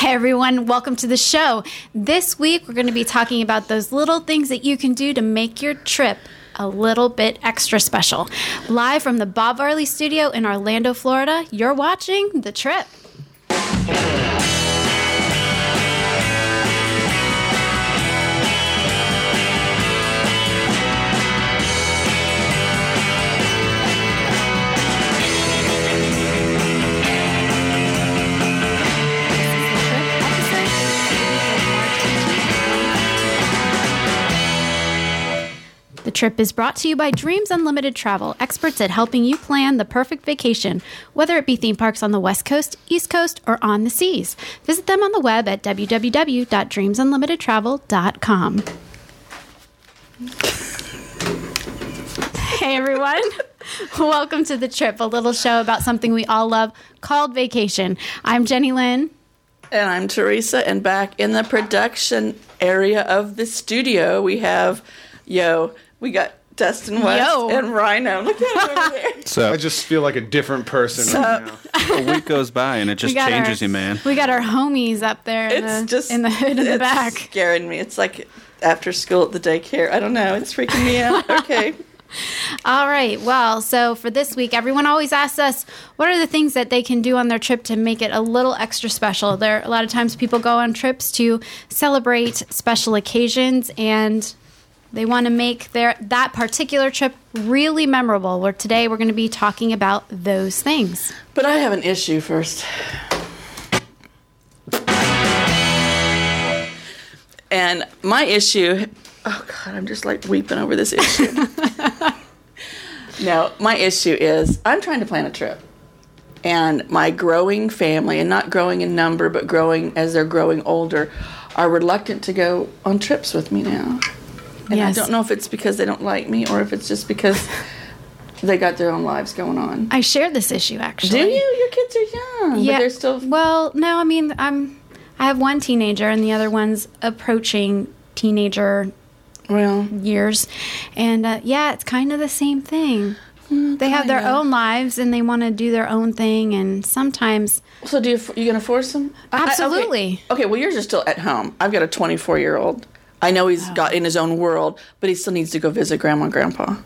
Hey everyone, welcome to the show. This week we're going to be talking about those little things that you can do to make your trip a little bit extra special. Live from the Bob Varley studio in Orlando, Florida, you're watching The Trip. The trip is brought to you by Dreams Unlimited Travel, experts at helping you plan the perfect vacation, whether it be theme parks on the West Coast, East Coast, or on the seas. Visit them on the web at www.dreamsunlimitedtravel.com. hey everyone. Welcome to the trip, a little show about something we all love called vacation. I'm Jenny Lynn. And I'm Teresa, and back in the production area of the studio, we have, yo, we got Dustin West Yo. and Rhino. Look at him over there. So I just feel like a different person right now. a week goes by and it just changes our, you, man. We got our homies up there in, It's the, just in the hood in the it's back. scaring me. It's like after school at the daycare. I don't know. It's freaking me out. Okay. All right. Well, so for this week, everyone always asks us what are the things that they can do on their trip to make it a little extra special. There, a lot of times people go on trips to celebrate special occasions, and they want to make their that particular trip really memorable. Where today we're going to be talking about those things. But I have an issue first. And my issue, oh God, I'm just like weeping over this issue. no, my issue is I'm trying to plan a trip. And my growing family, and not growing in number, but growing as they're growing older, are reluctant to go on trips with me now. And Yes. I don't know if it's because they don't like me or if it's just because they got their own lives going on. I share this issue actually. Do you? Your kids are young. But they're still. Well, no, I mean, I'm. I have one teenager, and the other one's approaching teenager Well, years, and uh, yeah, it's kind of the same thing. they have their kinda. own lives, and they want to do their own thing, and sometimes so do you? You gonna force them? I- I- okay. Absolutely. okay. Well, yours are still at home. I've got a 24 year old. I know he's got in his own world, but he still needs to go visit grandma and grandpa.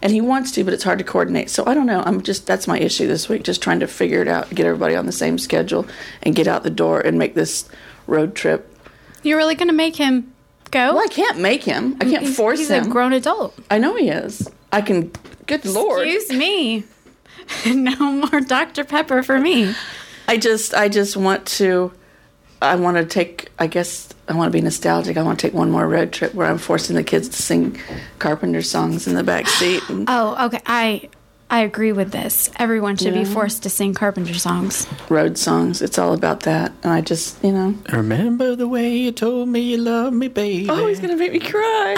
And he wants to, but it's hard to coordinate. So I don't know. I'm just that's my issue this week. Just trying to figure it out, get everybody on the same schedule, and get out the door and make this road trip. you're really going to make him go. Well, I can't make him. I can't He's- force he's him. He's a grown adult. I know he is. I can. Good lord. Excuse me. no more Dr Pepper for me. I just I just want to I want to take I guess I want to be nostalgic. I want to take one more road trip where I'm forcing the kids to sing Carpenter songs in the back seat. And Oh, okay. I I agree with this. Everyone should be forced to sing Carpenter songs. road songs. It's all about that. And I just, you know. Remember the way you told me you loved me, baby. Oh, he's going to make me cry.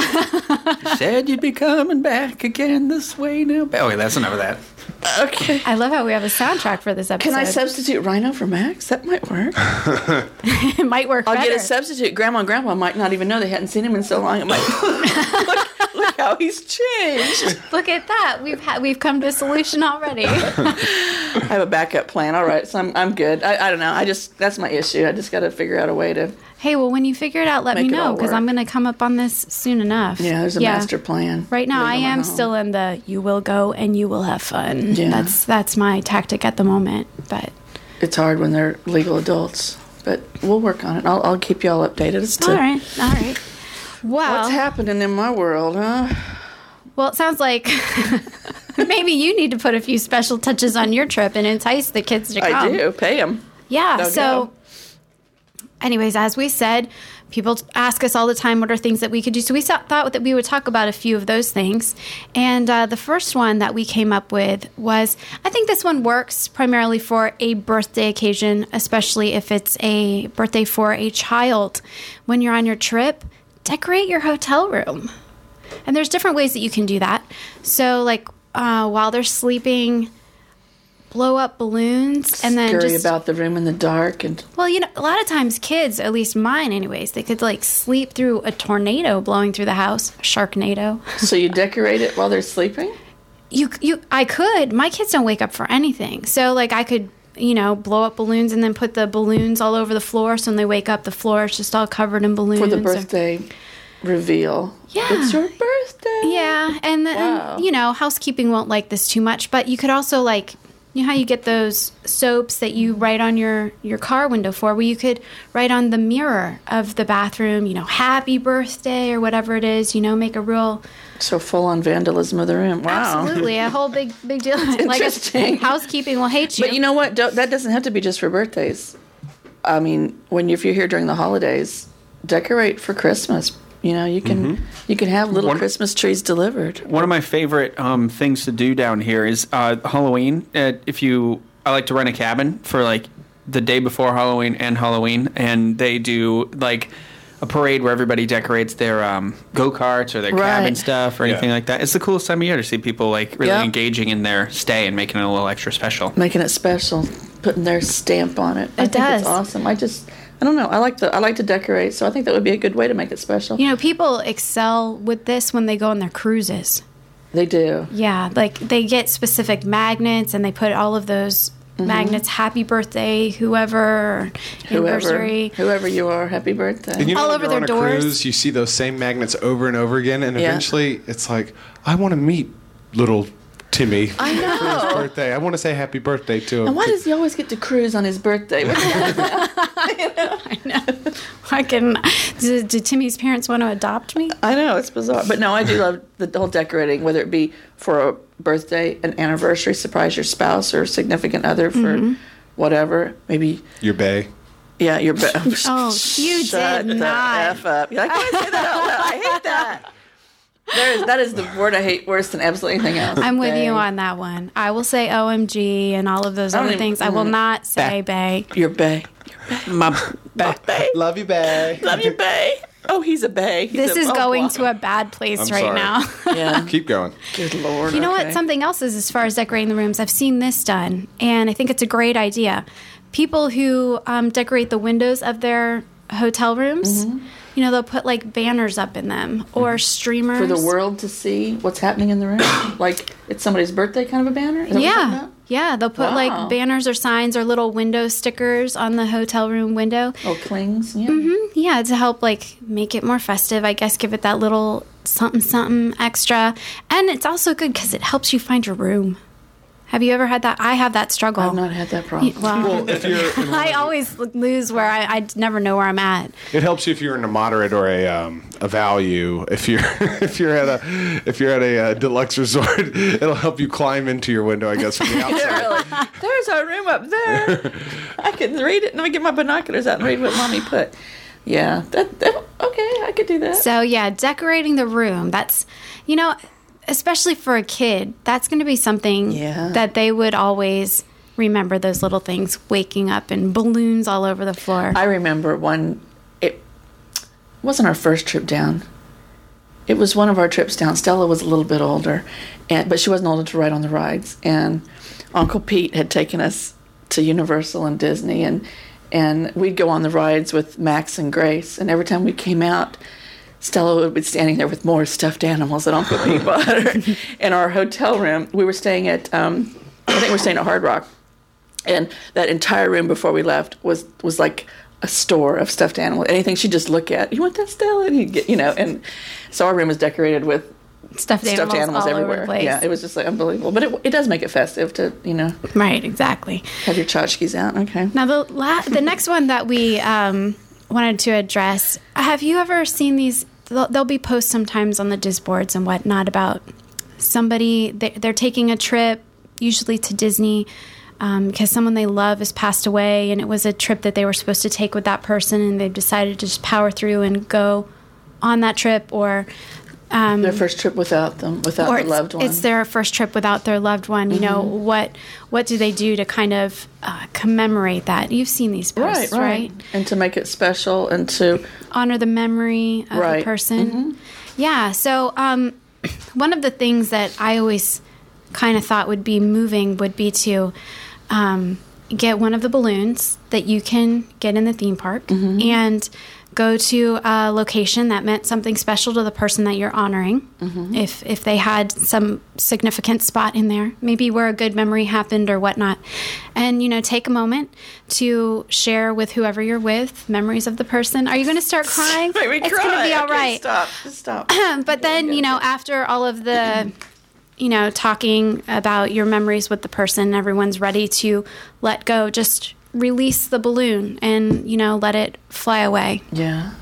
Said you'd be coming back again this way now. Oh, Okay, that's enough of that. okay. I love how we have a soundtrack for this episode. Can I substitute Rhino for Max? That might work. it might work I'll better. get a substitute. Grandma and Grandpa might not even know they hadn't seen him in so long. It might look, look how he's changed. Look at that. We've had we've come to a solution already. I have a backup plan. All right, so I'm, I'm good. I, I don't know. I just that's my issue. I just got to figure out a way to. hey, well, when you figure it out, let me know because. I'm going to come up on this soon enough. Yeah, there's a master plan. Right now, I am still in the you will go and you will have fun. Yeah. That's that's my tactic at the moment. But It's hard when they're legal adults, but we'll work on it. I'll, I'll keep you all updated as to all right, all right. Well, what's happening in my world, huh? well, it sounds like maybe you need to put a few special touches on your trip and entice the kids to come. I do. Pay them. Yeah. They'll so, go. anyways, as we said, people ask us all the time what are things that we could do. So we thought that we would talk about a few of those things. And uh, the first one that we came up with was I think this one works primarily for a birthday occasion, especially if it's a birthday for a child. When you're on your trip, decorate your hotel room. And there's different ways that you can do that. So, like uh, while they're sleeping, blow up balloons and then Scurry just about the room in the dark and well, you know, a lot of times kids, at least mine anyways, they could like sleep through a tornado blowing through the house, sharknado. so you decorate it while they're sleeping. You you I could. My kids don't wake up for anything. So like I could you know, blow up balloons and then put the balloons all over the floor. So when they wake up, the floor is just all covered in balloons. For the or- birthday reveal. Yeah. It's your birthday. Yeah, and then Wow. you know, housekeeping won't like this too much, but you could also like you know how you get those soaps that you write on your your car window for where you could write on the mirror of the bathroom, you know, happy birthday or whatever it is, you know, make a real So full on vandalism of the room. Wow. absolutely a whole big big deal. like interesting. housekeeping will hate you. But you know what? Don't, that doesn't have to be just for birthdays. I mean, when you, if you're here during the holidays, decorate for Christmas. You know, you can you can have little One- Christmas trees delivered. One of my favorite um, things to do down here is uh, Halloween. Uh, if you, I like to rent a cabin for like the day before Halloween and Halloween, and they do like a parade where everybody decorates their um, go karts or their cabin stuff or anything Yeah. like that. It's the coolest time of year to see people like really Yeah. engaging in their stay and making it a little extra special. making it special, putting their stamp on it. I It think does. it's awesome. I just I don't know. I like to I like to decorate, so I think that would be a good way to make it special. you know, people excel with this when they go on their cruises. They do. Yeah, like they get specific magnets and they put all of those Mm-hmm. magnets happy birthday whoever Whoever anniversary whoever you are, happy birthday. And you know, All over their on a doors. cruise, you see those same magnets over and over again, and Yeah. eventually it's like, I want to meet little Timmy I for his know. birthday. I want to say happy birthday to him. And why does he always get to cruise on his birthday? I know. I can. Do, do Timmy's parents want to adopt me? I know it's bizarre, but no, I do love the whole decorating, whether it be for a birthday, an anniversary, surprise your spouse or significant other for mm-hmm. whatever. Maybe, Your bay. yeah, your. bay. Oh, you Shut did the not. f up! You're like, why say that out loud? I hate that. There is, that is the word I hate worse than absolutely anything else. I'm with Bae. you on that one. I will say OMG and all of those other even- things. I will not say Bay. Your bay. My, Bay. Love you, bay. Love you, bay. Oh, he's a bay. He's This a- is oh, going wow. to a bad place I'm right sorry. now. Yeah. Keep going. Good lord. You know okay. what? Something else is as far as decorating the rooms. I've seen this done, and I think it's a great idea. People who um, decorate the windows of their hotel rooms, Mm-hmm. You know, they'll put like banners up in them or streamers for the world to see what's happening in the room, like it's somebody's birthday, kind of a banner. Is that what you're talking Yeah, yeah. They'll put Wow. like banners or signs or little window stickers on the hotel room window. Oh, clings. Yeah. Mm-hmm. Yeah, to help like make it more festive. I guess give it that little something something extra, and it's also good because it helps you find your room. Have you ever had that? I have that struggle. I've not had that problem. Well, Well, if you're, in one I always lose where I, I never know where I'm at. it helps you if you're in a moderate or a um, a value. If you're if you're at a if you're at a uh, deluxe resort, it'll help you climb into your window. I guess from the outside. Yeah, really. There's our room up there. I can read it. Let me get my binoculars out and read what mommy put. Yeah, that, that okay. I could do that. So yeah, decorating the room. That's you know, especially for a kid, that's going to be something Yeah. that they would always remember those little things. Waking up and balloons all over the floor. I remember one. It wasn't our first trip down. It was one of our trips down. Stella was a little bit older, and but she wasn't old enough to ride on the rides. And Uncle Pete had taken us to Universal and Disney, and and we'd go on the rides with Max and Grace. And every time we came out, Stella would be standing there with more stuffed animals that Uncle Pete bought her. In our hotel room, we were staying at, um, I think we were staying at Hard Rock, and that entire room before we left was was like a store of stuffed animals. Anything she'd just look at, you want that, Stella? And you get, you know, and so our room was decorated with stuffed animals, stuffed animals all everywhere. over the place. Yeah, it was just like unbelievable. But it, it does make it festive to you know right, exactly. have your tchotchkes out. Okay. Now the la- the next one that we um, wanted to address. Have you ever seen these? There'll, there'll be posts sometimes on the Disboards and whatnot about somebody they, they're taking a trip, usually to Disney. Um, because someone they love has passed away, and it was a trip that they were supposed to take with that person, and they've decided to just power through and go on that trip, or um, Their first trip without them, without or their loved one. Mm-hmm. it's their first trip without their loved one. You know what? What do they do to kind of uh, commemorate that? You've seen these right, posts, right, right? And to make it special and to Honor the memory of Right. the person. Yeah. So um, one of the things that I always kind of thought would be moving would be to um, get one of the balloons that you can get in the theme park Mm-hmm. and go to a location that meant something special to the person that you're honoring. Mm-hmm. If if they had some significant spot in there, maybe where a good memory happened or whatnot, and you know, take a moment to share with whoever you're with memories of the person. Are you going to start crying? It's going to be all Okay, right. Stop. Just stop. but then you know after all of the you know talking about your memories with the person everyone's ready to let go just release the balloon and you know let it fly away Yeah.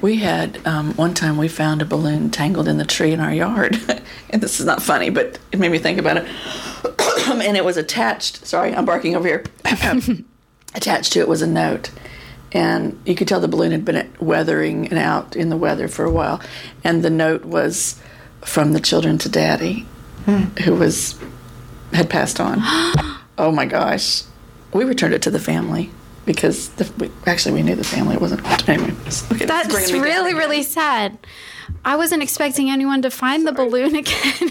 We had um, one time we found a balloon tangled in the tree in our yard. and this is not funny, but it made me think about it. and it was attached. Sorry, I'm barking over here. attached to it was a note. And you could tell the balloon had been weathering and out in the weather for a while. And the note was from the children to daddy, who was had passed on. oh my gosh. We returned it to the family because the, we, actually we knew the family. It wasn't. Anyway, okay, that's really really sad i wasn't expecting anyone to find the balloon again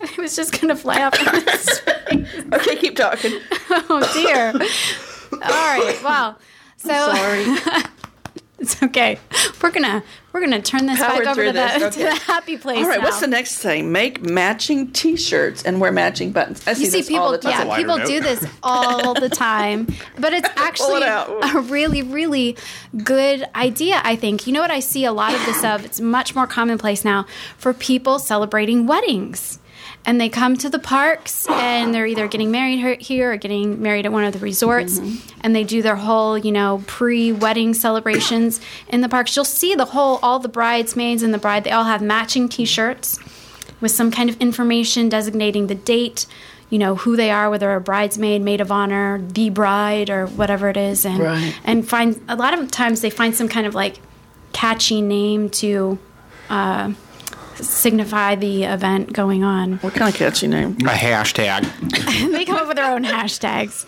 it was just going to fly off in the street. Okay, keep talking. oh dear all right wow so Sorry. It's okay we're gonna we're gonna turn this Power back over through to the, this, to the happy place All right, now. what's the next thing? Make matching T-shirts and wear matching buttons. I see, You see, this people, all the time. yeah, people note. do this all the time, but it's actually out. a really, really good idea. I think. You know what I see a lot of this of? It's much more commonplace now for people celebrating weddings. And they come to the parks and they're either getting married here or getting married at one of the resorts. And they do their whole, you know, pre wedding celebrations in the parks. You'll see the whole, all the bridesmaids and the bride, they all have matching t shirts with some kind of information designating the date, you know, who they are, whether a bridesmaid, maid of honor, the bride, or whatever it is, and Right. and find a lot of times they find some kind of like catchy name to uh, signify the event going on. What kind of catchy name? A hashtag. they come up with their own hashtags.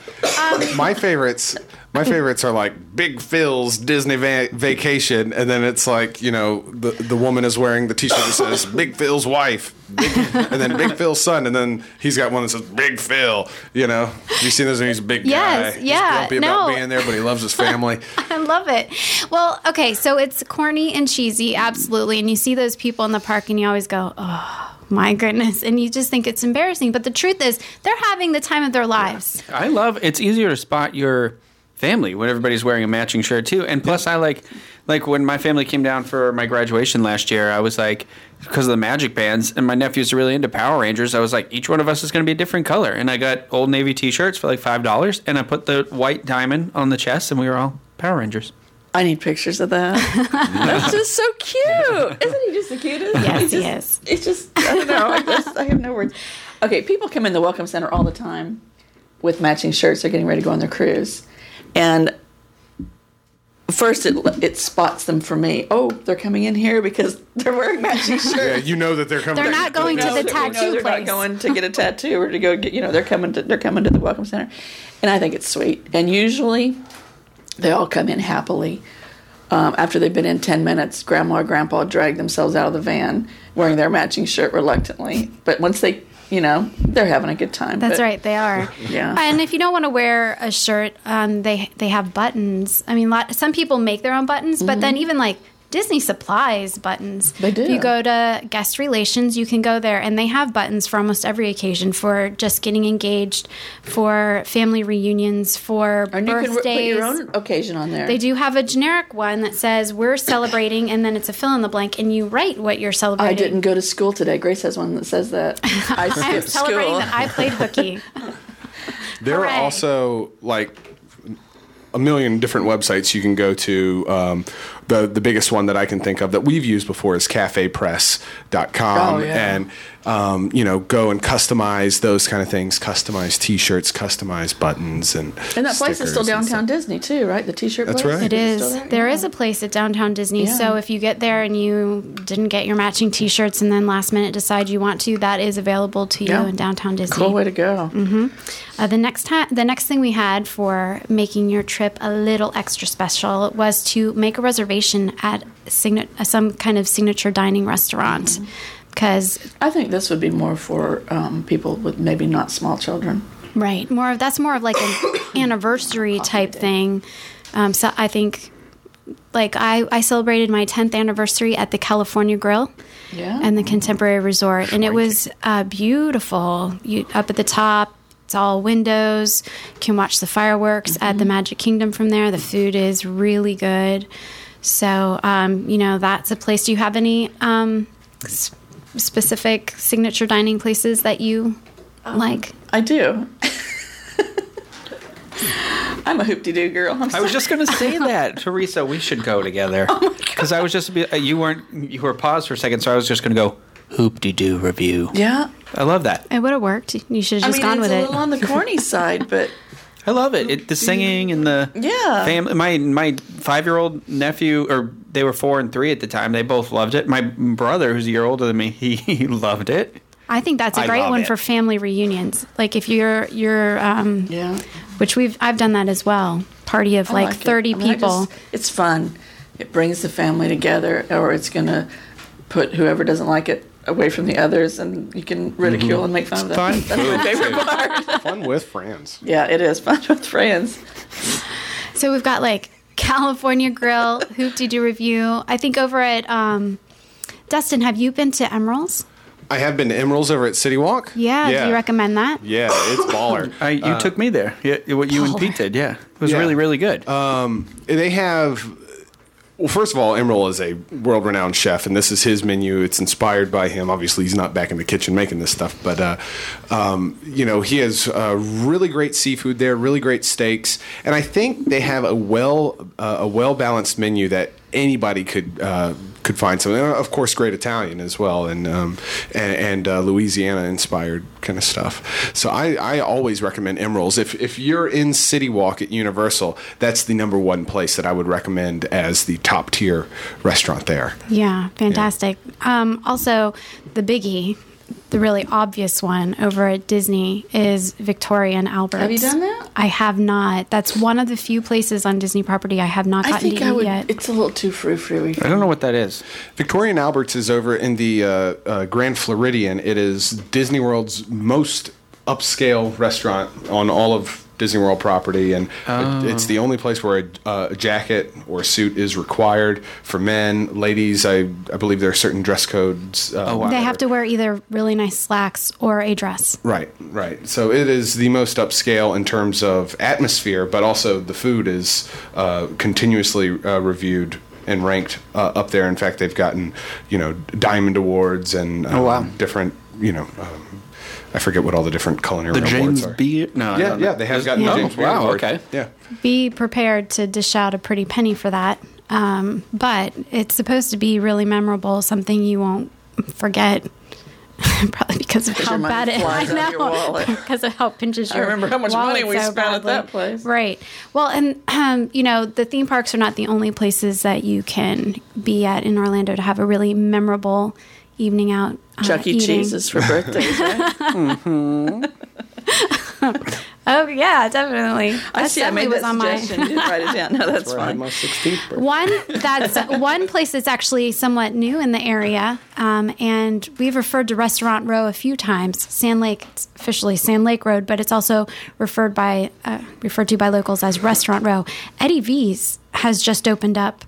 my favorites my favorites are like Big Phil's Disney va- Vacation, and then it's like you know the the woman is wearing the T-shirt that says Big Phil's wife, Big, and then Big Phil's son, and then he's got one that says Big Phil. You know, you seen those? And he's a big Yes, guy. yeah, he's grumpy about being there, but he loves his family. I love it. Well, okay, so it's corny and cheesy, absolutely. And you see those people in the park and you always go, oh, my goodness. And you just think it's embarrassing. But the truth is, they're having the time of their lives. I love it's easier to spot your family when everybody's wearing a matching shirt too. And plus I like like when my family came down for my graduation last year, I was like because of the magic bands and my nephews are really into Power Rangers, I was like each one of us is going to be a different color. And I got Old Navy t-shirts for like $5 and I put the white diamond on the chest and we were all Power Rangers. I need pictures of that. That's just so cute. Isn't he just the cutest? Yes, He's he is. It's just I don't know. I, just, I have no words. Okay, people come in the welcome center all the time with matching shirts. They're getting ready to go on their cruise, and first it it spots them for me. Oh, they're coming in here because they're wearing matching shirts. Yeah, you know that they're coming. They're not going to the that we know tattoo they're place. not going to get a tattoo or to go get you know they're coming to they're coming to the welcome center, and I think it's sweet. And usually, they all come in happily. Um, after they've been in ten minutes, Grandma or Grandpa drag themselves out of the van wearing their matching shirt reluctantly. But once they, you know, they're having a good time. That's But- right, they are. Yeah. And if you don't want to wear a shirt, um, they they have buttons. I mean, lot, some people make their own buttons, but then even like Disney supplies buttons. They do. If you go to guest relations, you can go there, and they have buttons for almost every occasion for just getting engaged, for family reunions, for And you can birthdays. put your own occasion on there. They do have a generic one that says we're celebrating, and then it's a fill in the blank, and you write what you're celebrating. I didn't go to school today. Grace has one that says that. I I'm celebrating school. that I played hooky. There Hooray. are also like a million different websites you can go to. Um, the the biggest one that I can think of that we've used before is cafepress.com Oh, yeah. and um, you know go and customize those kind of things, customize t-shirts, customize buttons and and that place is still downtown Disney too, right? The T-shirt. That's place? right. It Is is. still There Yeah. is a place at downtown Disney. Yeah. So if you get there and you didn't get your matching T-shirts and then last minute decide you want to, that is available to you Yeah. in downtown Disney. Cool way to go. Uh, the next time, the next thing we had for making your trip a little extra special was to make a reservation at signa- uh, some kind of signature dining restaurant. Mm-hmm. Because I think this would be more for um, people with maybe not small children. Right. More of that's more of like an anniversary type thing. Um, so I think like I, I celebrated my 10th anniversary at the California Grill Yeah. and the Contemporary Resort, and it was uh, beautiful. You up at the top. It's all windows. You can watch the fireworks at the Magic Kingdom from there. The food is really good. So, um, you know, that's a place. Do you have any um, specific signature dining places that you like? I do. I'm a Hoop-Dee-Doo girl. I'm I was just going to say that, Teresa. We should go together. Because I was just uh, you weren't you were paused for a second, so I was just going to go Hoop-Dee-Doo Revue. yeah. I love that. It would have worked. You should have I just mean, gone it's with a it. little on the corny side, but I love it. it the singing and the Yeah. Family. My my five year old nephew, or they were four and three at the time. They both loved it. My brother, who's a year older than me, he, he loved it. I think that's a I great one it. for family reunions. Like if you're you're um, yeah. which we've I've done that as well. Party of I like, it. 30 I mean, people. just- it's fun. It brings the family together, or it's going to put whoever doesn't like it away from the others, and you can ridicule and make fun of them. fun. That's my favorite part. Fun with friends. yeah, it is fun with friends. so we've got like California Grill, Hoop-Dee-Doo Revue. I think over at um, Dustin, have you been to Emeril's? I have been to Emeril's over at City Walk. Yeah, yeah. do you recommend that? Yeah, it's baller. I, you took me there. Yeah, what you and Pete did. Yeah, it was Yeah. really really good. they have well first of all Emeril is a world-renowned chef and this is his menu. It's inspired by him. Obviously he's not back in the kitchen making this stuff but uh, um, you know he has uh, really great seafood there really great steaks and i think they have a well uh, a well-balanced menu that anybody could uh, could find something. And of course, great Italian as well, and um, and, and uh, Louisiana inspired kind of stuff. So I, I always recommend Emeril's. If if you're in City Walk at Universal, that's the number one place that I would recommend as the top tier restaurant there. Yeah, fantastic. Um, also, the biggie, the really obvious one over at Disney is Victoria and Albert. Have you done that? I have not. That's one of the few places on Disney property I have not I think to I eat would. yet. It's a little too frou frou I don't know what that is. Victoria and Albert's is over in the uh, uh, Grand Floridian. It is Disney World's most upscale restaurant on all of Disney World property, and it, it's the only place where a, uh, a jacket or a suit is required for men. Ladies, I, I believe there are certain dress codes. Uh, wow. they have to wear either really nice slacks or a dress. Right, right. So it is the most upscale in terms of atmosphere, but also the food is uh, continuously uh, reviewed and ranked uh, up there. In fact, they've gotten you know diamond awards and um, wow. different you know. Um, I forget what all the different culinary The awards James are. B. No, Yeah, don't know. yeah, they have gotten Yeah. the James Oh, Beard wow, Award. okay. Yeah. Be prepared to dish out a pretty penny for that. Um, but it's supposed to be really memorable, something you won't forget. Probably because of how bad it flies I out of your know. because of how it pinches I your remember how much money we so spent at that place. Right. Well, and um, you know, the theme parks are not the only places that you can be at in Orlando to have a really memorable evening out. Uh, Chuck E. eating. Cheese's for birthdays. Right? Oh yeah, definitely. I That see. I made was that on my- suggestion. You didn't write it down. No, that's Where I had fine. my 16th birthday. One that's one place that's actually somewhat new in the area, um, and we've referred to Restaurant Row a few times. Sand Lake, it's officially Sand Lake Road, but it's also referred by uh, referred to by locals as Restaurant Row. Eddie V's has just opened up,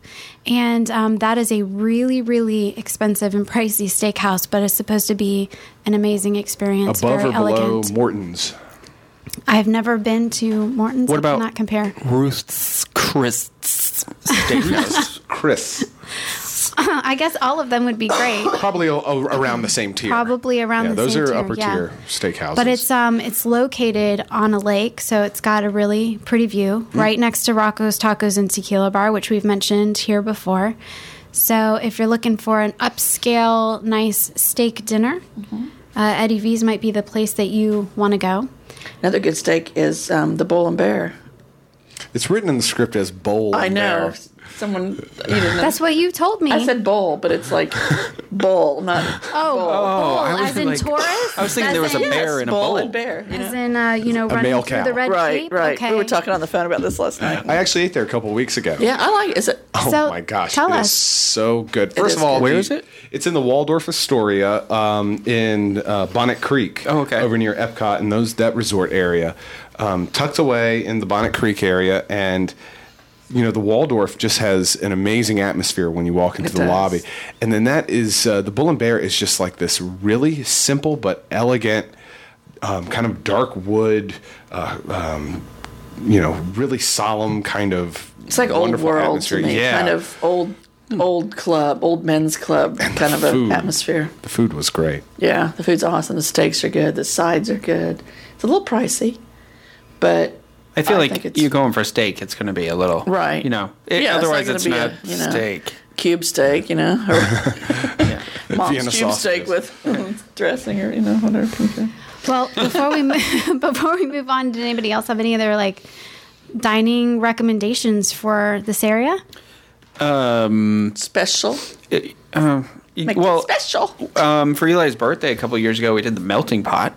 and um, that is a really, really expensive and pricey steakhouse, but it's supposed to be an amazing experience. Above very or below elegant. Morton's? I've never been to Morton's. What I about- cannot compare? Ruth's Chris Steakhouse. Chris. I guess all of them would be great. Probably a, a- around the same tier. Probably around the same tier. yeah, the those same are tier, upper yeah. tier steakhouses. But it's um it's located on a lake, so it's got a really pretty view right next to Rocco's Tacos and Tequila Bar, which we've mentioned here before. So if you're looking for an upscale, nice steak dinner, uh, Eddie V's might be the place that you want to go. Another good steak is um, the Bull and Bear. It's written in the script as bowl. I and know. bear. Someone you didn't know. That's what you told me. I said bowl, but it's like bull, not oh, bowl. bull, I was as in like- Taurus. I was thinking As there was a in- bear in a bull bowl. and bear. You know? As in, uh, you know, running male through cow. the red Right, cape. right. Okay. We were talking on the phone about this last night. I actually ate there a couple weeks ago. Yeah, I like. it. Is it? Oh So, my gosh, tell it is us. so good. First is of all, good. Where the- is it? It's in the Waldorf Astoria um, in uh, Bonnet Creek. Oh, okay. Over near Epcot and those that resort area, um, tucked away in the Bonnet Creek area, and you know the Waldorf just has an amazing atmosphere when you walk into It the does. lobby, and then that is uh, the Bull and Bear is just like this really simple but elegant, um, kind of dark wood. Uh, um, you know, really solemn kind of. It's like old world atmosphere. to me. Yeah, Kind of old, old club, old men's club kind of food. an atmosphere. The food was great. Yeah, the food's awesome. The steaks are good. The sides are good. It's a little pricey, but I feel think like you're going for steak. It's going to be a little Right. You know, it, Yeah, it's not otherwise gonna it's not a, you know, steak. cube steak, you know, or mom's Vienna cube sausages. steak with dressing or you know whatever. Well, before we move, before we move on, did anybody else have any other like dining recommendations for this area? Special, It- uh, Make well, it special. um, for Eli's birthday a couple years ago, we did the melting pot.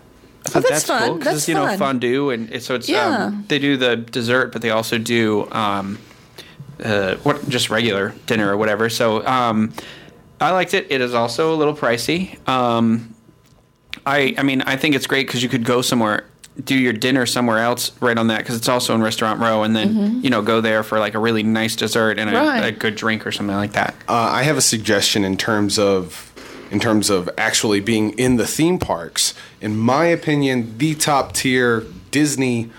I thought Oh, that's fun. cool 'cause That's it's, you know fun. fondue and it, so it's Yeah. um, they do the dessert, but they also do um, uh, what just regular dinner or whatever. So um, I liked it. It is also a little pricey. Um, I I mean I think it's great because you could go somewhere. Do your dinner somewhere else right on that because it's also in Restaurant Row, and then you know go there for like a really nice dessert and a, Mm-hmm. Right. a good drink or something like that. Uh, I have a suggestion in terms of in terms of actually being in the theme parks. In my opinion, the top tier Disney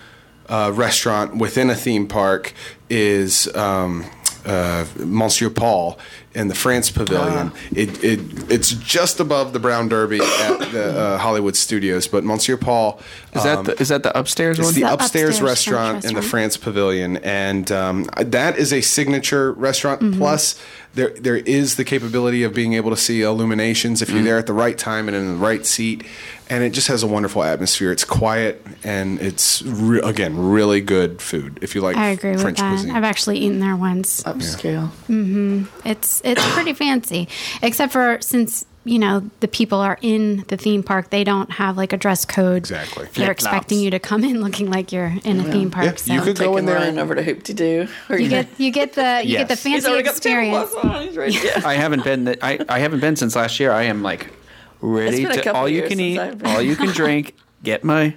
uh, restaurant within a theme park is um, uh, Monsieur Paul in the France Pavilion. Ah. It, it it's just above the Brown Derby at the uh, Hollywood Studios, but Monsieur Paul Is that the, is that the upstairs it's one? the The upstairs, upstairs restaurant, French in the. France Pavilion, and um, that is a signature restaurant. Mm-hmm. Plus, there there is the capability of being able to see illuminations if you're there at the right time and in the right seat, and it just has a wonderful atmosphere. It's quiet and it's re- again really good food if you like I agree French with that. cuisine. I've actually eaten there once. Upscale. Mm-hmm. It's it's pretty fancy, except for since you know the people are in the theme park, they don't have like a dress code. Exactly. They're Flip-flops. expecting you to come in looking like you're in a theme park. Yeah, so you could go Taking in there. Ryan over to Hoop-Dee-Doo. you get you get the you get the Yes. He's fancy got experience. cloths. He's ready. Yeah. I haven't been. The, I I haven't been since last year. I am like ready to all you can eat, all you can drink. Get my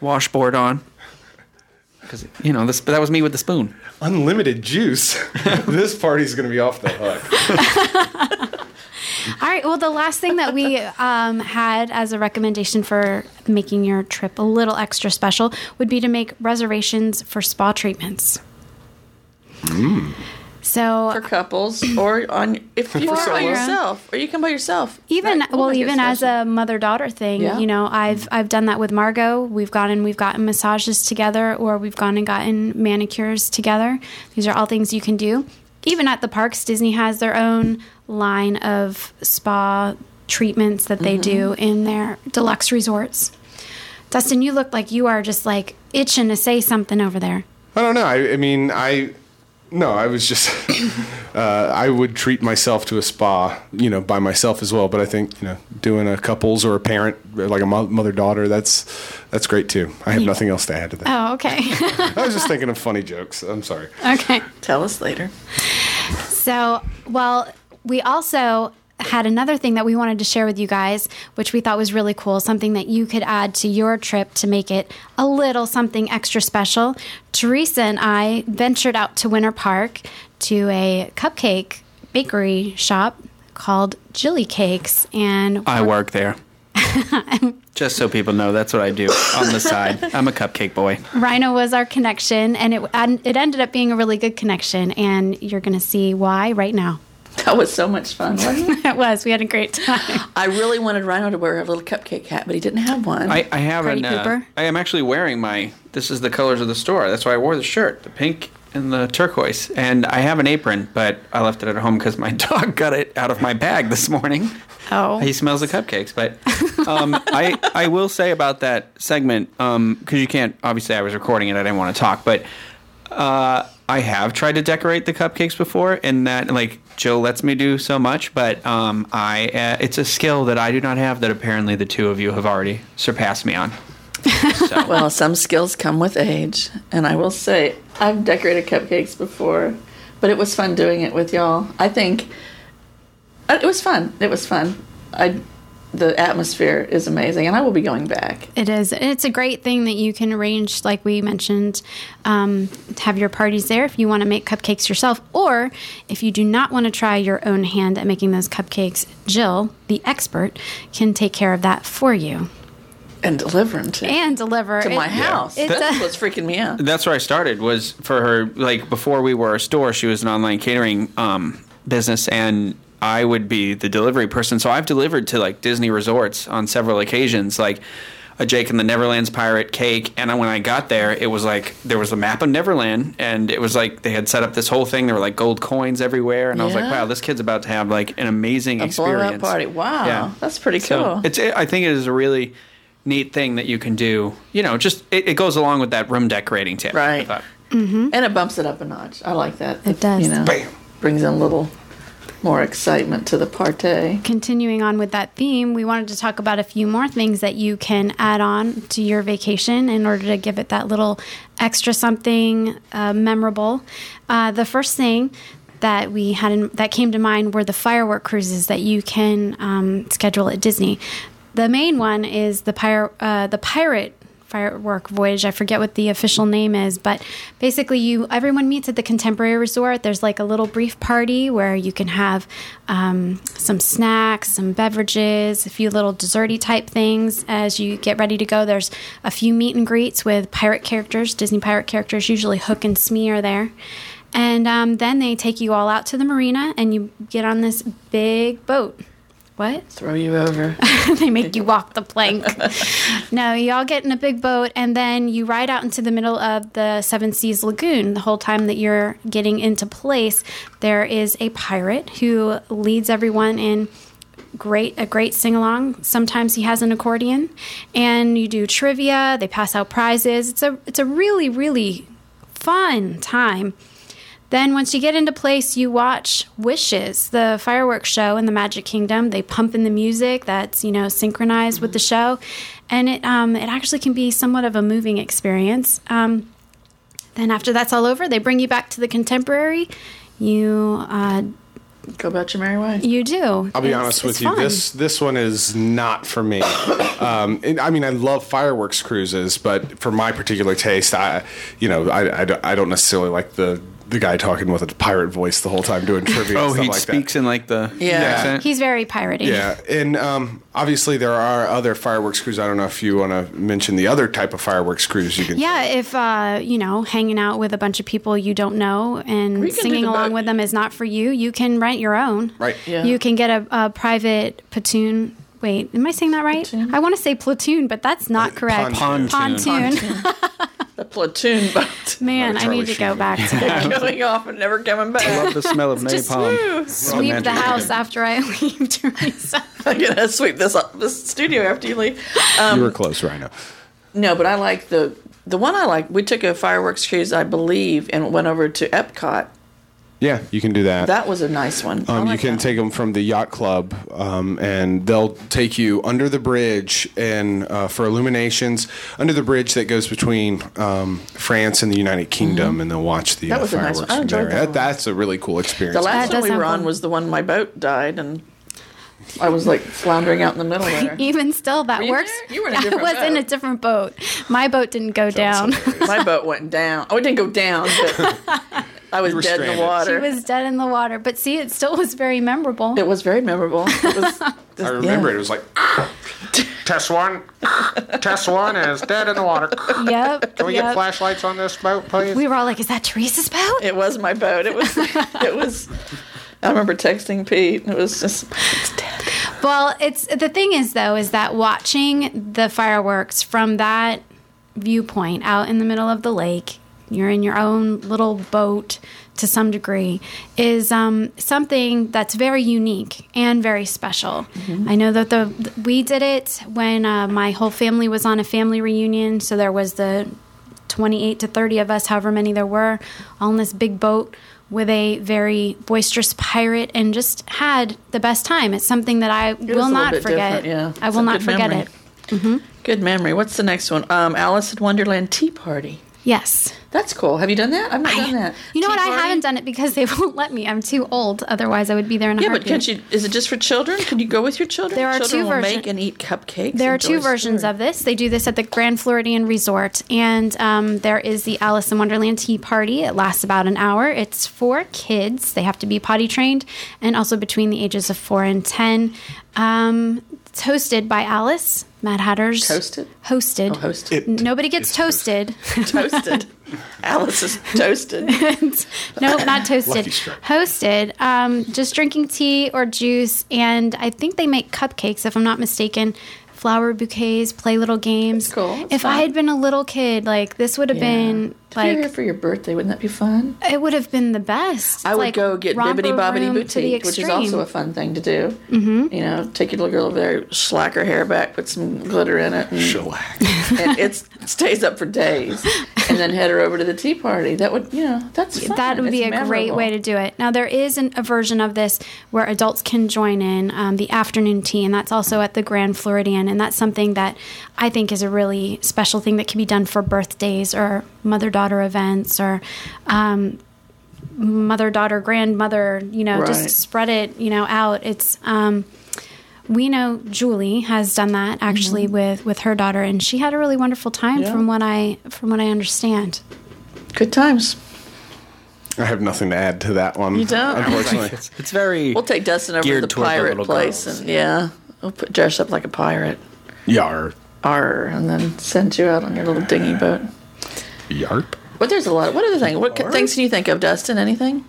washboard on because you know this. That was me with the spoon. Unlimited juice. this party's going to be off the hook. All right. Well, the last thing that we um, had as a recommendation for making your trip a little extra special would be to make reservations for spa treatments. So for couples or on if you're For by on your own. yourself or you come by yourself. even That well even as a mother daughter thing Yeah. you know i've i've done that with margot we've gone and we've gotten massages together or we've gone and gotten manicures together these are all things you can do even at the parks disney has their own line of spa treatments that they do Mm-hmm. in their deluxe resorts dustin you look like you are just like itching to say something over there I don't know. I, I mean, I no, I was just uh, I would treat myself to a spa, you know, by myself as well. But I think you know, doing a couples or a parent, like a mother daughter, that's that's great too. I have nothing else to add to that. oh okay I was just thinking of funny jokes. I'm sorry. okay tell us later. So, well, we also had another thing that we wanted to share with you guys, which we thought was really cool, something that you could add to your trip to make it a little something extra special. Teresa and I ventured out to Winter Park to a cupcake bakery shop called Jillycakes and I work there. Just so people know, that's what I do on the side. I'm a cupcake boy. Rhino was our connection and it it ended up being a really good connection and you're going to see why right now. That was so much fun. wasn't it? It was. We had a great time. I really wanted Rhino to wear a little cupcake hat, but he didn't have one. I, I have Party an. Uh. I am actually wearing my. This is the colors of the store. That's why I wore the shirt, the pink and the turquoise. And I have an apron, but I left it at home because my dog got it out of my bag this morning. Oh. He smells the cupcakes, but um, I I will say about that segment because you can't. Obviously, I was recording it. I didn't want to talk, but uh, I have tried to decorate the cupcakes before, and that like Jill lets me do so much, but um, I uh, it's a skill that I do not have that apparently the two of you have already surpassed me on. So, Well, some skills come with age, and I will say I've decorated cupcakes before, but it was fun doing it with y'all. I think uh, it was fun. It was fun. I the atmosphere is amazing, and I will be going back. It is. It's a great thing that you can arrange, like we mentioned, um, have your parties there if you want to make cupcakes yourself, or if you do not want to try your own hand at making those cupcakes, Jill, the expert, can take care of that for you and deliver them to, and deliver to my It- house. it's That's a- what's freaking me out. that's where I started was for her like before we were a store she was an online catering um, business and I would be the delivery person so I've delivered to like Disney resorts on several occasions like a Jake and the Neverland's pirate cake and when I got there it was like there was a map of Neverland and it was like they had set up this whole thing there were like gold coins everywhere and I was like wow this kid's about to have like an amazing A experience party. Wow, Yeah. that's pretty so cool. it's I think it is a really neat thing that you can do you know just it, it goes along with that room decorating tip I Right. thought. Mm-hmm. and it bumps it up a notch. I like that. It does. You know, Bam. brings in a little more excitement to the party. continuing on with that theme, we wanted to talk about a few more things that you can add on to your vacation in order to give it that little extra something uh, memorable. Uh, the first thing that we had in, that came to mind were the firework cruises that you can um, schedule at Disney. The main one is the pir- uh, the pirate firework voyage. I forget what the official name is, but basically, you everyone meets at the Contemporary Resort. There's like a little brief party where you can have um, some snacks, some beverages, a few little desserty type things as you get ready to go. There's a few meet and greets with pirate characters, Disney pirate characters. Usually, Hook and Smee are there. And um, then they take you all out to the marina and you get on this big boat. What? Throw you over. they make you walk the plank. no, you all get in a big boat and then you ride out into the middle of the Seven Seas Lagoon. The whole time that you're getting into place, there is a pirate who leads everyone in great a great sing along. Sometimes he has an accordion and you do trivia, they pass out prizes. It's a it's a really really fun time. Then, once you get into place, you watch Wishes, the fireworks show in the Magic Kingdom. They pump in the music that's you know synchronized with the show, and it um, it actually can be somewhat of a moving experience. Um, then, after that's all over, they bring you back to the Contemporary. You uh, Go about your merry way. you do. I'll be It's- honest with you. fun. This this one is not for me. Um, and, I mean, I love fireworks cruises, but for my particular taste, I you know I, I, I don't necessarily like the the guy talking with a pirate voice the whole time doing trivia. Oh, and stuff he like speaks that. in like the Yeah. accent. He's very piratey. Yeah, and um, obviously there are other fireworks crews. I don't know if you want to mention the other type of fireworks crews you can. Yeah, if uh, you know, hanging out with a bunch of people you don't know and you can do singing along boat. with them is not for you, you can rent your own. Right. Yeah. You can get a, a private platoon. Wait, am I saying that right? I want to say platoon, but that's not correct. Pontoon. Pontoon. The platoon boat. Man, I need to go back to that. going off and never coming back. I love the smell of napalm. Sweep the house after I leave, Teresa. I'm gonna sweep this up, this studio after you leave. you were um, close, Rhino. No, but I like the the one I like. We took a fireworks cruise, I believe, and went over to Epcot. Yeah, you can do that. That was a nice one. I Um, you can that. take them from the yacht club, um, and they'll take you under the bridge and uh, for illuminations under the bridge that goes between um, France and the United Kingdom, and they'll watch the Mm-hmm. That uh, was a nice fireworks one. I from enjoyed there. that one. that's a really cool experience. The last That one we were on was the one my boat died, and I was like floundering out in the middle there. Even still, that Were you works. there? You were in a I different was in a different boat. My boat didn't go down. my boat went down. Oh, it didn't go down, but I was were dead in the water. She was dead in the water, but see, it still was very memorable. it was very memorable. It was, I remember it. It was like test one, test one is dead in the water. Yep. Can we yep. get flashlights on this boat, please? We were all like, "Is that Teresa's boat?" It was my boat. It was. it was. I remember texting Pete. It was just. Well, it's the thing is though is that watching the fireworks from that viewpoint out in the middle of the lake, you're in your own little boat to some degree, is um, something that's very unique and very special. I know that the we did it when uh, my whole family was on a family reunion, so there was the 28 to 30 of us, however many there were, all in this big boat with a very boisterous pirate and just had the best time. It's something that I a will not forget. yeah. I It's will not forget memory. it. Good memory. What's the next one? Um, Alice in Wonderland Tea Party. Yes. That's cool. Have you done that? I've not done that. You know Tea what? I haven't done it because they won't let me. I'm too old. Otherwise, I would be there in a Yeah, but can't you? Is it just for children? Can you go with your children? There are children two will version- make and eat cupcakes. There are two versions story. of this. They do this at the Grand Floridian Resort, and um, there is the Alice in Wonderland Tea Party. It lasts about an hour. It's for kids. They have to be potty trained, and also between the ages of four and ten. Um, it's hosted by Alice Mad Hatter's Toasted? Hosted. Oh, hosted. Nobody gets toasted. toasted. Alice is toasted. no, not toasted. Lucky. Hosted. Um, just drinking tea or juice, and I think they make cupcakes, if I'm not mistaken. Flower bouquets, play little games. That's cool. That's if I had been a little kid, like this would have been If you're here like for your birthday, wouldn't that be fun? it would have been the best. I It's would like go get romper Bibbidi Bobbidi room to the Boutique, which is also a fun thing to do. Mm-hmm. You know, take your little girl over there, slack her hair back, put some glitter in it, and, Shellac. and it's, it stays up for days. And then head her over to the tea party. That would, you know, that's fun. That would be It's a great way to do it. Now, there is an, a version of this where adults can join in um, the afternoon tea, and that's also at the Grand Floridian. And that's something that I think is a really special thing that can be done for birthdays or mother daughter events or um, mother daughter grandmother, you know, Right. just spread it, you know, out. It's. Um, we know Julie has done that actually mm-hmm. with, with her daughter, and she had a really wonderful time Yeah. from what I from what I understand. Good times. I have nothing to add to that one. You don't? Unfortunately. It's, it's very. We'll take Dustin over to the toward the pirate place, girls. and yeah, we'll put dress up like a pirate, Yar. R, and then send you out on your little dinghy boat. Yarp. But there's a lot. Of, What other thing? What ca- things can you think of, Dustin? Anything?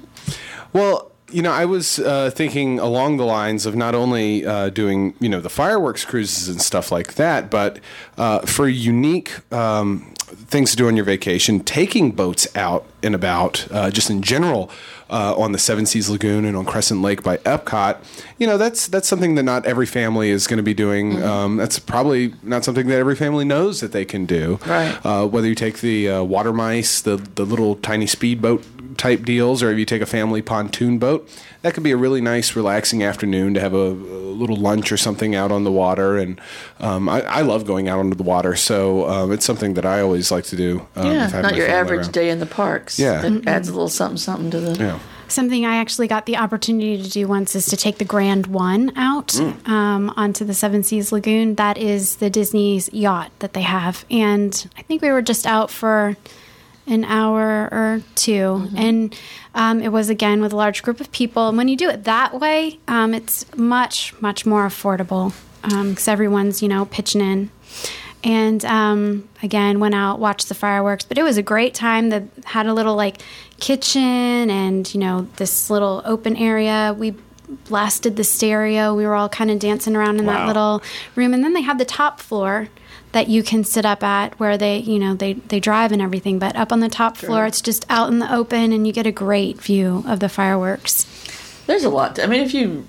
Well, you know, I was uh, thinking along the lines of not only uh, doing, you know, the fireworks cruises and stuff like that, but uh, for unique um, things to do on your vacation, taking boats out and about, uh, just in general, uh, on the Seven Seas Lagoon and on Crescent Lake by Epcot. You know, that's that's something that not every family is going to be doing. Um, that's probably not something that every family knows that they can do. Right. Uh, whether you take the uh, water mice, the the little tiny speedboat type deals, or if you take a family pontoon boat, that could be a really nice, relaxing afternoon to have a, a little lunch or something out on the water. And um, I, I love going out onto the water, so um, it's something that I always like to do. Um, yeah, if not your average around. day in the parks. Yeah. that adds a little something, something to the. Yeah. Something I actually got the opportunity to do once is to take the Grand One out Mm. um, onto the Seven Seas Lagoon. That is the Disney's yacht that they have, and I think we were just out for an hour or 2 Mm-hmm. and um, it was again with a large group of people. And when you do it that way, um, it's much much more affordable because everyone's you know pitching in. And um, again, went out, watched the fireworks, but it was a great time. That had a little like kitchen and you know this little open area. We blasted the stereo. We were all kind of dancing around in that little room, and then they had the top floor that you can sit up at where they you know they they drive and everything. But up on the top floor, it's just out in the open, and you get a great view of the fireworks. There's a lot. To, I mean, if you,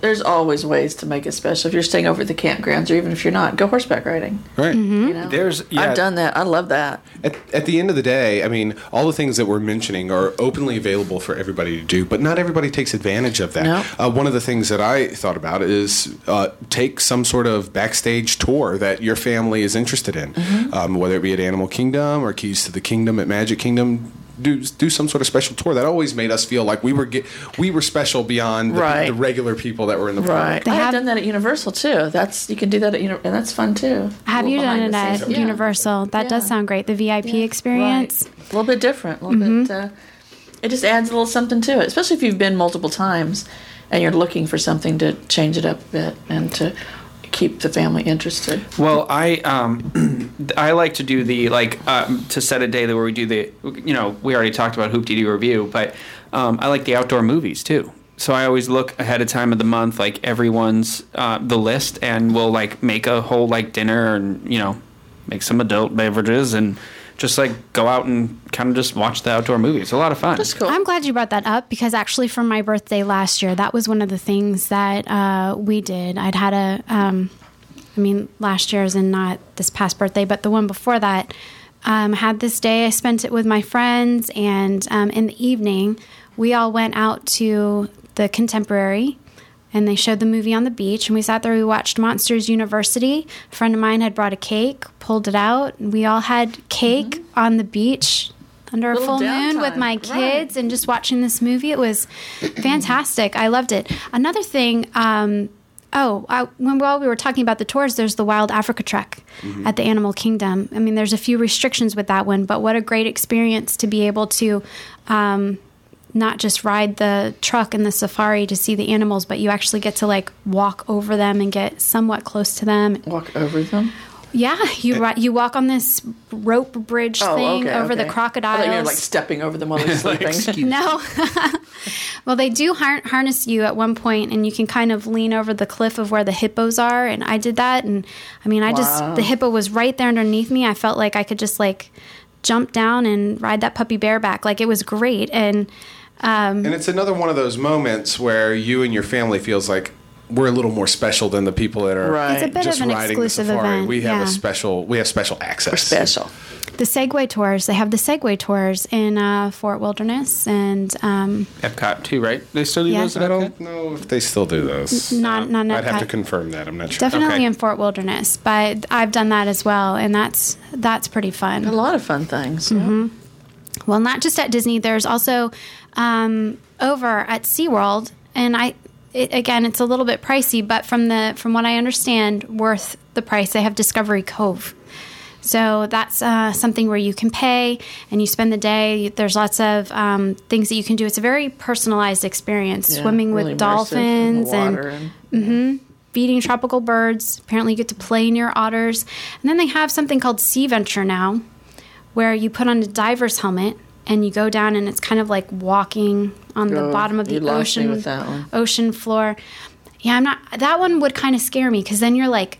there's always ways to make it special. If you're staying over at the campgrounds, or even if you're not, go horseback riding. Right. You know, There's- yeah. I've done that. I love that. At, at the end of the day, I mean, all the things that we're mentioning are openly available for everybody to do, but not everybody takes advantage of that. No. Uh, one of the things that I thought about is uh, take some sort of backstage tour that your family is interested in, Mm-hmm. um, whether it be at Animal Kingdom or Keys to the Kingdom at Magic Kingdom. Do, do some sort of special tour that always made us feel like we were get, we were special beyond the, Right. the regular people that were in the park. Right. They I have have- done that at Universal too. That's you can do that at Uni- and that's fun too. Have you done it at. Yeah. Universal? That does sound great. The VIP experience. Right. A little bit different. A little bit. Uh, it just adds a little something to it, especially if you've been multiple times and you're looking for something to change it up a bit and to keep the family interested. Well, I um, I like to do the like um, to set a day where we do the you know we already talked about Hoop Dee Revue, but um, I like the outdoor movies too. So I always look ahead of time of the month, like everyone's uh, the list, and we'll like make a whole like dinner and you know make some adult beverages and just like go out and kind of just watch the outdoor movies. It's a lot of fun. That's cool. I'm glad you brought that up because actually, for my birthday last year, that was one of the things that uh, we did. I'd had a, um, I mean, last year's and not this past birthday, but the one before that, um, had this day. I spent it with my friends, and um, in the evening, we all went out to the Contemporary. And they showed the movie on the beach, and we sat there. We watched Monsters University. A friend of mine had brought a cake, pulled it out, and we all had cake on the beach under a Mm-hmm. Full moon with my right. kids and just watching this movie. It was fantastic. I loved it. Another thing, um, oh, I, when while we were talking about the tours, there's the Wild Africa Trek Mm-hmm. at the Animal Kingdom. I mean, there's a few restrictions with that one, but what a great experience to be able to. Um, not just ride the truck in the safari to see the animals, but you actually get to like walk over them and get somewhat close to them. Walk over them. Yeah, you eh. ri- you walk on this rope bridge oh, thing over the I crocodiles. thought you were like stepping over them while they're sleeping. No. well, they do har- harness you at one point, and you can kind of lean over the cliff of where the hippos are. And I did that, and I mean, I just the hippo was right there underneath me. I felt like I could just like jump down and ride that puppy bareback. Like it was great, and And it's another one of those moments where you and your family feels like we're a little more special than the people that are Right. it's a bit just of an riding the exclusive safari. event. We have yeah. a special we have special access. We're Special. the Segway tours. They have the Segway tours in uh, Fort Wilderness, and um, Epcot too, right? They still do Yeah. those at I don't know if they still do those. not not I'd have to confirm that. I'm not sure. Definitely Okay. in Fort Wilderness, but I've done that as well, and that's that's pretty fun. A lot of fun things. Well, not just at Disney. There's also um, over at SeaWorld, and I it, again, it's a little bit pricey, but from the from what I understand, worth the price. They have Discovery Cove. So that's uh, something where you can pay and you spend the day. There's lots of um, things that you can do. It's a very personalized experience. Yeah, Swimming really with immersive in the dolphins and and feeding tropical birds. Apparently, you get to play near otters. And then they have something called Sea Venture now, where you put on a diver's helmet and you go down, and it's kind of like walking on the Oh, bottom of the you lost me ocean with that one. ocean floor. Yeah, I'm not. That one would kind of scare me because then you're like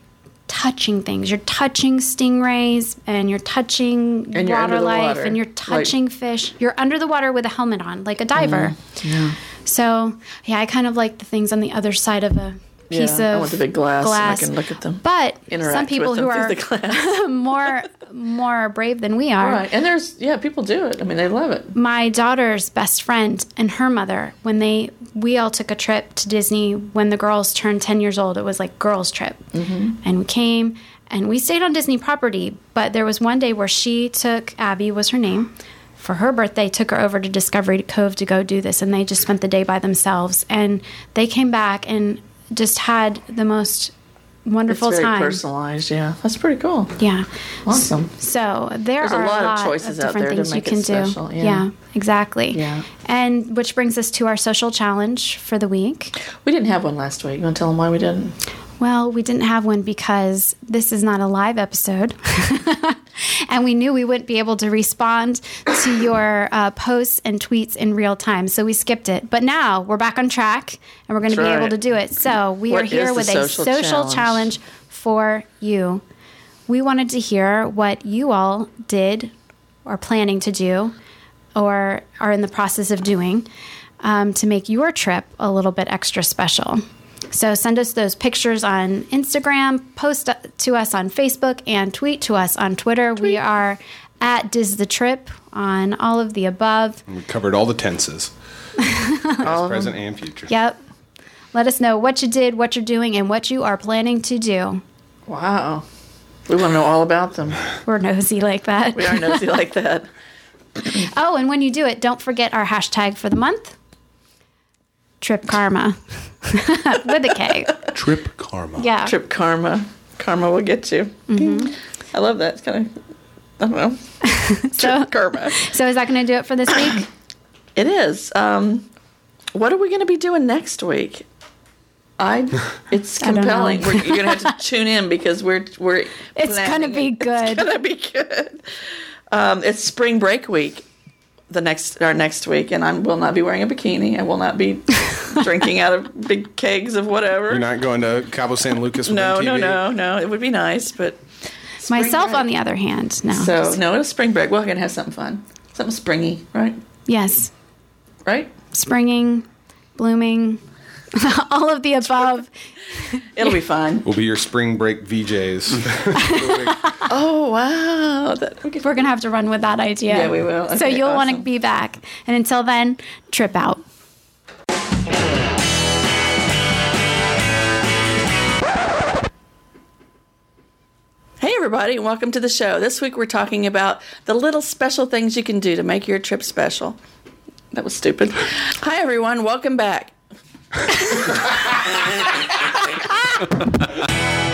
touching things. You're touching stingrays and you're touching And you're water life water, and you're like- touching fish. You're under the water with a helmet on, like a diver. Mm, So yeah, I kind of like the things on the other side of a piece Yeah, I want the big glass and I can look at them, But some people who are glass. more more brave than we are. Right. And there's yeah, people do it. I mean, they love it. My daughter's best friend and her mother, when they we all took a trip to Disney when the girls turned ten years old. It was like girls trip, mm-hmm. and we came and we stayed on Disney property. But there was one day where she took Abby was her name. For her birthday, took her over to Discovery Cove to go do this, and they just spent the day by themselves. And they came back and just had the most It's wonderful very time. personalized. Yeah, that's pretty cool. Yeah. Awesome. So there There's a are lot of choices of out different there to things make you can it special, do. yeah. exactly. Yeah. And which brings us to our social challenge for the week. We didn't have one last week. You want to tell them why we didn't? Well, we didn't have one because this is not a live episode. and we knew we wouldn't be able to respond to your uh, posts and tweets in real time. So we skipped it. But now we're back on track and we're going to be That's able to do it. So we What are here with a social social challenge? challenge for you. We wanted to hear what you all did or planning to do or are in the process of doing um, to make your trip a little bit extra special. So send us those pictures on Instagram, post to us on Facebook, and tweet to us on Twitter. We are at Diz the Trip on all of the above. We covered all the tenses. Past, present, and future. Yep. Let us know what you did, what you're doing, and what you are planning to do. Wow. We want to know all about them. We're nosy like that. We are nosy like that. Oh, and when you do it, don't forget our hashtag for the month Trip Karma with a K. Trip karma. Yeah. Trip karma. Karma will get you. Mm-hmm. I love that. It's kind of, I don't know. So, Trip karma. so is that going to do it for this week? It is. Um, what are we going to be doing next week? I. It's don't compelling. We're, you're going to have to tune in because we're we're. It's going to be good. It's going to be good. Um, it's spring break week. The next our next week, and I will not be wearing a bikini. I will not be drinking out of big kegs of whatever. You're not going to Cabo San Lucas with no, MTV? no, no, no. It would be nice, but Myself, break. on the other hand, no. So no, it's spring break. We're gonna have something fun, something springy, right? yes, Right? springing, blooming, all of the above. It'll be fun. We'll be your spring break VJs. Oh wow! That, okay. We're gonna have to run with that idea. Yeah, we will. so you'll want to be back, and until then, trip out. Hey everybody, and welcome to the show. This week we're talking about the little special things you can do to make your trip special. That was stupid. Hi everyone, welcome back. Ha ha ha ha ha!